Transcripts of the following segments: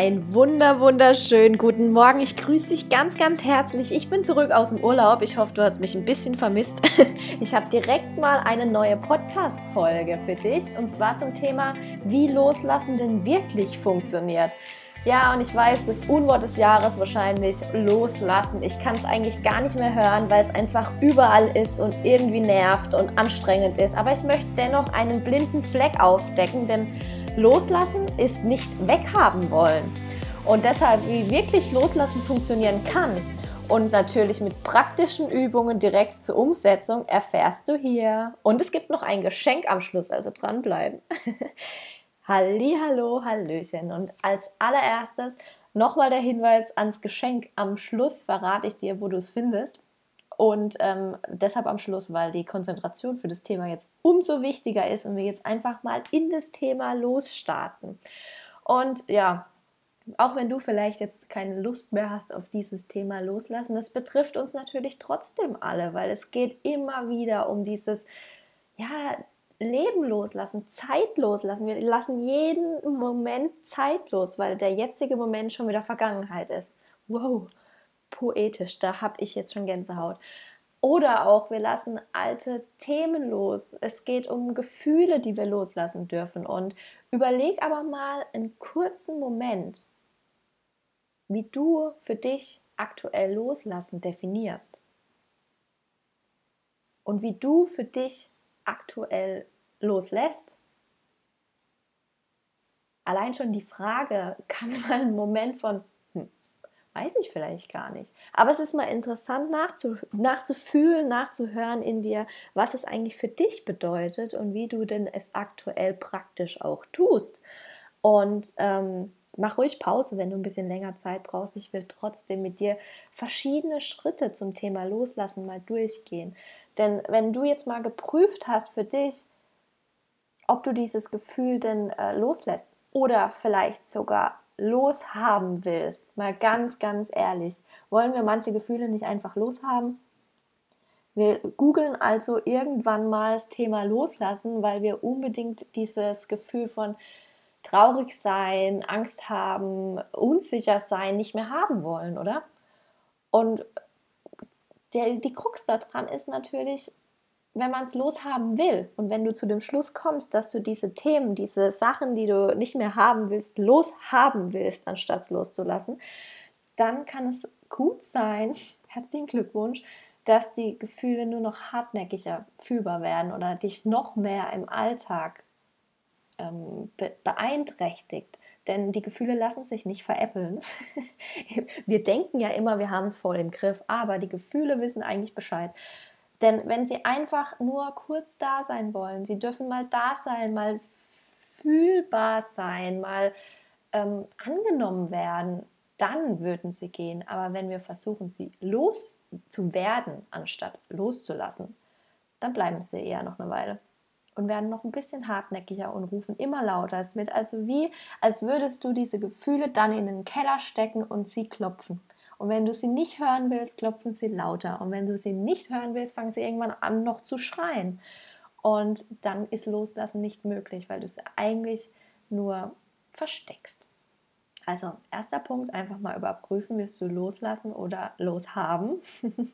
Ein wunder, wunderschönen guten Morgen. Ich grüße dich ganz, ganz herzlich. Ich bin zurück aus dem Urlaub. Ich hoffe, du hast mich ein bisschen vermisst. Ich habe direkt mal eine neue Podcast-Folge für dich und zwar zum Thema, wie Loslassen denn wirklich funktioniert. Ja, und ich weiß, das Unwort des Jahres wahrscheinlich loslassen. Ich kann es eigentlich gar nicht mehr hören, weil es einfach überall ist und irgendwie nervt und anstrengend ist. Aber ich möchte dennoch einen blinden Fleck aufdecken, denn loslassen ist nicht weghaben wollen. Und deshalb, wie wirklich loslassen funktionieren kann und natürlich mit praktischen Übungen direkt zur Umsetzung erfährst du hier. Und es gibt noch ein Geschenk am Schluss, also dranbleiben. Halli, hallo, hallöchen. Und als allererstes nochmal der Hinweis ans Geschenk. Am Schluss verrate ich dir, wo du es findest. Und ähm, deshalb am Schluss, weil die Konzentration für das Thema jetzt umso wichtiger ist und wir jetzt einfach mal in das Thema losstarten. Und ja, auch wenn du vielleicht jetzt keine Lust mehr hast auf dieses Thema loslassen, das betrifft uns natürlich trotzdem alle, weil es geht immer wieder um dieses, ja, Leben loslassen, Zeit loslassen. Wir lassen jeden Moment zeitlos, weil der jetzige Moment schon wieder Vergangenheit ist. Wow, poetisch, da habe ich jetzt schon Gänsehaut. Oder auch, wir lassen alte Themen los. Es geht um Gefühle, die wir loslassen dürfen. Und überleg aber mal einen kurzen Moment, wie du für dich aktuell loslassen definierst. Und wie du für dich aktuell loslässt. Allein schon die Frage kann mal ein Moment von, weiß ich vielleicht gar nicht. Aber es ist mal interessant nachzu, nachzufühlen, nachzuhören in dir, was es eigentlich für dich bedeutet und wie du denn es aktuell praktisch auch tust. Und ähm, mach ruhig Pause, wenn du ein bisschen länger Zeit brauchst. Ich will trotzdem mit dir verschiedene Schritte zum Thema Loslassen mal durchgehen. Denn wenn du jetzt mal geprüft hast für dich, ob du dieses Gefühl denn äh, loslässt oder vielleicht sogar loshaben willst, mal ganz, ganz ehrlich, wollen wir manche Gefühle nicht einfach loshaben? Wir googeln also irgendwann mal das Thema loslassen, weil wir unbedingt dieses Gefühl von traurig sein, Angst haben, unsicher sein nicht mehr haben wollen, oder? Und der, die Krux daran ist natürlich, wenn man es loshaben will und wenn du zu dem Schluss kommst, dass du diese Themen, diese Sachen, die du nicht mehr haben willst, loshaben willst, anstatt es loszulassen, dann kann es gut sein, herzlichen Glückwunsch, dass die Gefühle nur noch hartnäckiger fühlbar werden oder dich noch mehr im Alltag ähm, beeinträchtigt. Denn die Gefühle lassen sich nicht veräppeln. wir denken ja immer, wir haben es voll im Griff, aber die Gefühle wissen eigentlich Bescheid. Denn wenn sie einfach nur kurz da sein wollen, sie dürfen mal da sein, mal fühlbar sein, mal ähm, angenommen werden, dann würden sie gehen. Aber wenn wir versuchen, sie loszuwerden, anstatt loszulassen, dann bleiben sie eher noch eine Weile und werden noch ein bisschen hartnäckiger und rufen immer lauter. Es wird also wie, als würdest du diese Gefühle dann in den Keller stecken und sie klopfen. Und wenn du sie nicht hören willst, klopfen sie lauter. Und wenn du sie nicht hören willst, fangen sie irgendwann an, noch zu schreien. Und dann ist Loslassen nicht möglich, weil du es eigentlich nur versteckst. Also, erster Punkt, einfach mal überprüfen, wirst du loslassen oder loshaben.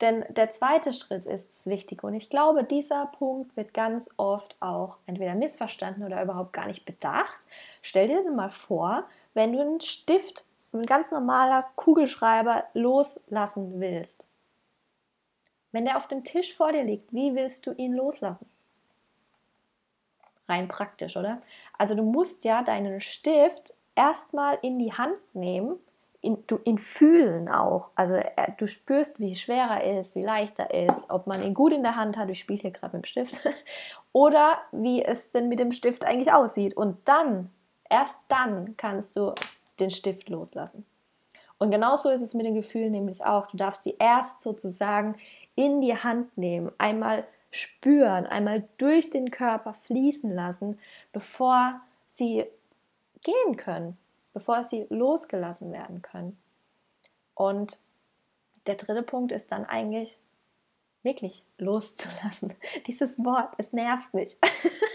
Denn der zweite Schritt ist wichtig und ich glaube, dieser Punkt wird ganz oft auch entweder missverstanden oder überhaupt gar nicht bedacht. Stell dir mal vor, wenn du einen Stift ein ganz normaler Kugelschreiber loslassen willst, wenn der auf dem Tisch vor dir liegt, wie willst du ihn loslassen? Rein praktisch, oder? Also du musst ja deinen Stift erstmal in die Hand nehmen, in, du, ihn fühlen auch. Also er, du spürst, wie schwer er ist, wie leicht er ist, ob man ihn gut in der Hand hat, ich spiele hier gerade mit dem Stift, oder wie es denn mit dem Stift eigentlich aussieht. Und dann, erst dann kannst du den Stift loslassen. Und genauso ist es mit den Gefühlen nämlich auch. Du darfst die erst sozusagen in die Hand nehmen, einmal spüren, einmal durch den Körper fließen lassen, bevor sie gehen können, bevor sie losgelassen werden können. Und der dritte Punkt ist dann eigentlich wirklich loszulassen. Dieses Wort, es nervt mich.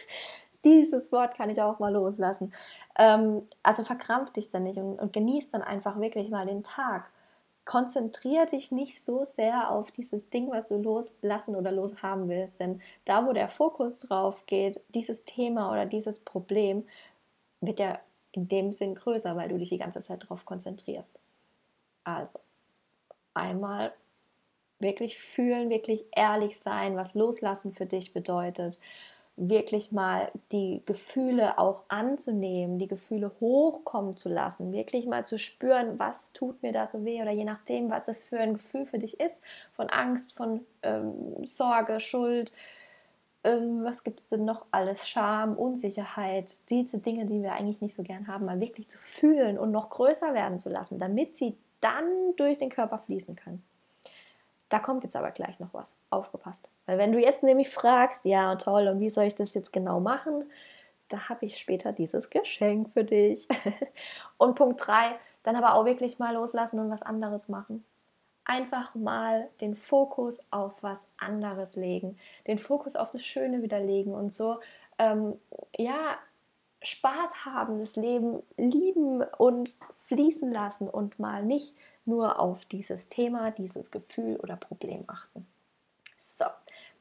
dieses Wort kann ich auch mal loslassen. Ähm, also verkrampf dich dann nicht und, und genieß dann einfach wirklich mal den Tag. Konzentriere dich nicht so sehr auf dieses Ding, was du loslassen oder loshaben willst, denn da, wo der Fokus drauf geht, dieses Thema oder dieses Problem, wird ja in dem Sinn größer, weil du dich die ganze Zeit darauf konzentrierst. Also, einmal wirklich fühlen, wirklich ehrlich sein, was loslassen für dich bedeutet. Wirklich mal die Gefühle auch anzunehmen, die Gefühle hochkommen zu lassen, wirklich mal zu spüren, was tut mir da so weh oder je nachdem, was es für ein Gefühl für dich ist, von Angst, von ähm, Sorge, Schuld, ähm, was gibt es denn noch alles, Scham, Unsicherheit, diese Dinge, die wir eigentlich nicht so gern haben, mal wirklich zu fühlen und noch größer werden zu lassen, damit sie dann durch den Körper fließen können. Da kommt jetzt aber gleich noch was. Aufgepasst. Weil wenn du jetzt nämlich fragst, ja toll, und wie soll ich das jetzt genau machen, da habe ich später dieses Geschenk für dich. und Punkt 3, dann aber auch wirklich mal loslassen und was anderes machen. Einfach mal den Fokus auf was anderes legen, den Fokus auf das Schöne widerlegen und so, ähm, ja, Spaß haben, das Leben lieben und fließen lassen und mal nicht nur auf dieses Thema, dieses Gefühl oder Problem achten. So,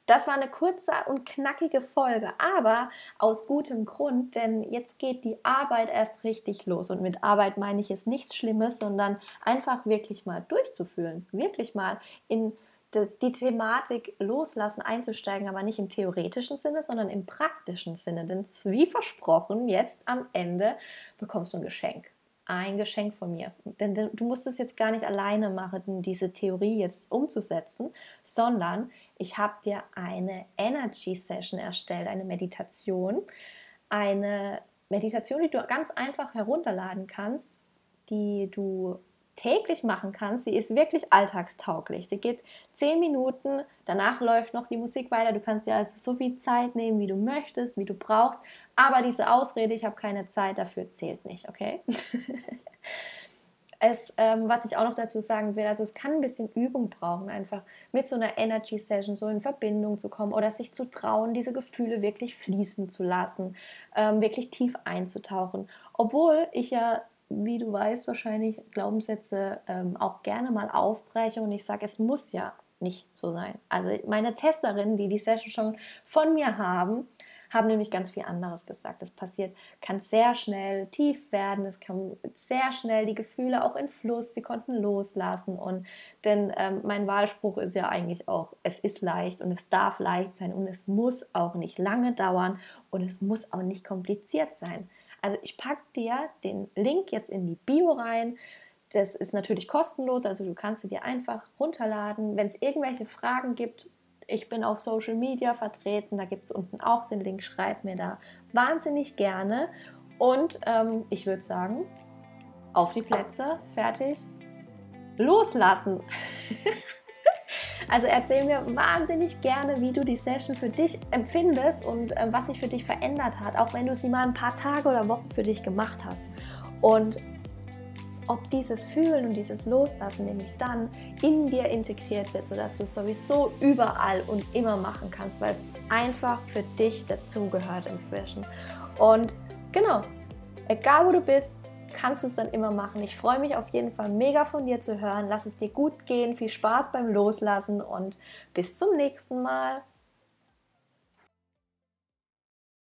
das war eine kurze und knackige Folge, aber aus gutem Grund, denn jetzt geht die Arbeit erst richtig los. Und mit Arbeit meine ich jetzt nichts Schlimmes, sondern einfach wirklich mal durchzuführen, wirklich mal in das, die Thematik loslassen, einzusteigen, aber nicht im theoretischen Sinne, sondern im praktischen Sinne. Denn wie versprochen, jetzt am Ende bekommst du ein Geschenk ein Geschenk von mir. Denn du musst es jetzt gar nicht alleine machen, diese Theorie jetzt umzusetzen, sondern ich habe dir eine Energy Session erstellt, eine Meditation, eine Meditation, die du ganz einfach herunterladen kannst, die du täglich machen kannst. Sie ist wirklich alltagstauglich. Sie geht zehn Minuten, danach läuft noch die Musik weiter. Du kannst dir also so viel Zeit nehmen, wie du möchtest, wie du brauchst. Aber diese Ausrede, ich habe keine Zeit dafür, zählt nicht, okay? es, ähm, was ich auch noch dazu sagen will, also es kann ein bisschen Übung brauchen, einfach mit so einer Energy Session so in Verbindung zu kommen oder sich zu trauen, diese Gefühle wirklich fließen zu lassen, ähm, wirklich tief einzutauchen. Obwohl ich ja wie du weißt, wahrscheinlich Glaubenssätze ähm, auch gerne mal aufbreche und ich sage, es muss ja nicht so sein. Also meine Testerinnen, die die Session schon von mir haben, haben nämlich ganz viel anderes gesagt. Das passiert, kann sehr schnell tief werden, es kann sehr schnell die Gefühle auch in Fluss, sie konnten loslassen und denn ähm, mein Wahlspruch ist ja eigentlich auch, es ist leicht und es darf leicht sein und es muss auch nicht lange dauern und es muss auch nicht kompliziert sein. Also ich packe dir den Link jetzt in die Bio rein. Das ist natürlich kostenlos, also du kannst sie dir einfach runterladen. Wenn es irgendwelche Fragen gibt, ich bin auf Social Media vertreten, da gibt es unten auch den Link, schreib mir da wahnsinnig gerne. Und ähm, ich würde sagen, auf die Plätze, fertig, loslassen. Also erzähl mir wahnsinnig gerne, wie du die Session für dich empfindest und äh, was sich für dich verändert hat, auch wenn du sie mal ein paar Tage oder Wochen für dich gemacht hast. Und ob dieses Fühlen und dieses Loslassen nämlich dann in dir integriert wird, sodass du es sowieso überall und immer machen kannst, weil es einfach für dich dazugehört inzwischen. Und genau, egal wo du bist, kannst du es dann immer machen. Ich freue mich auf jeden Fall mega von dir zu hören. Lass es dir gut gehen. Viel Spaß beim Loslassen und bis zum nächsten Mal.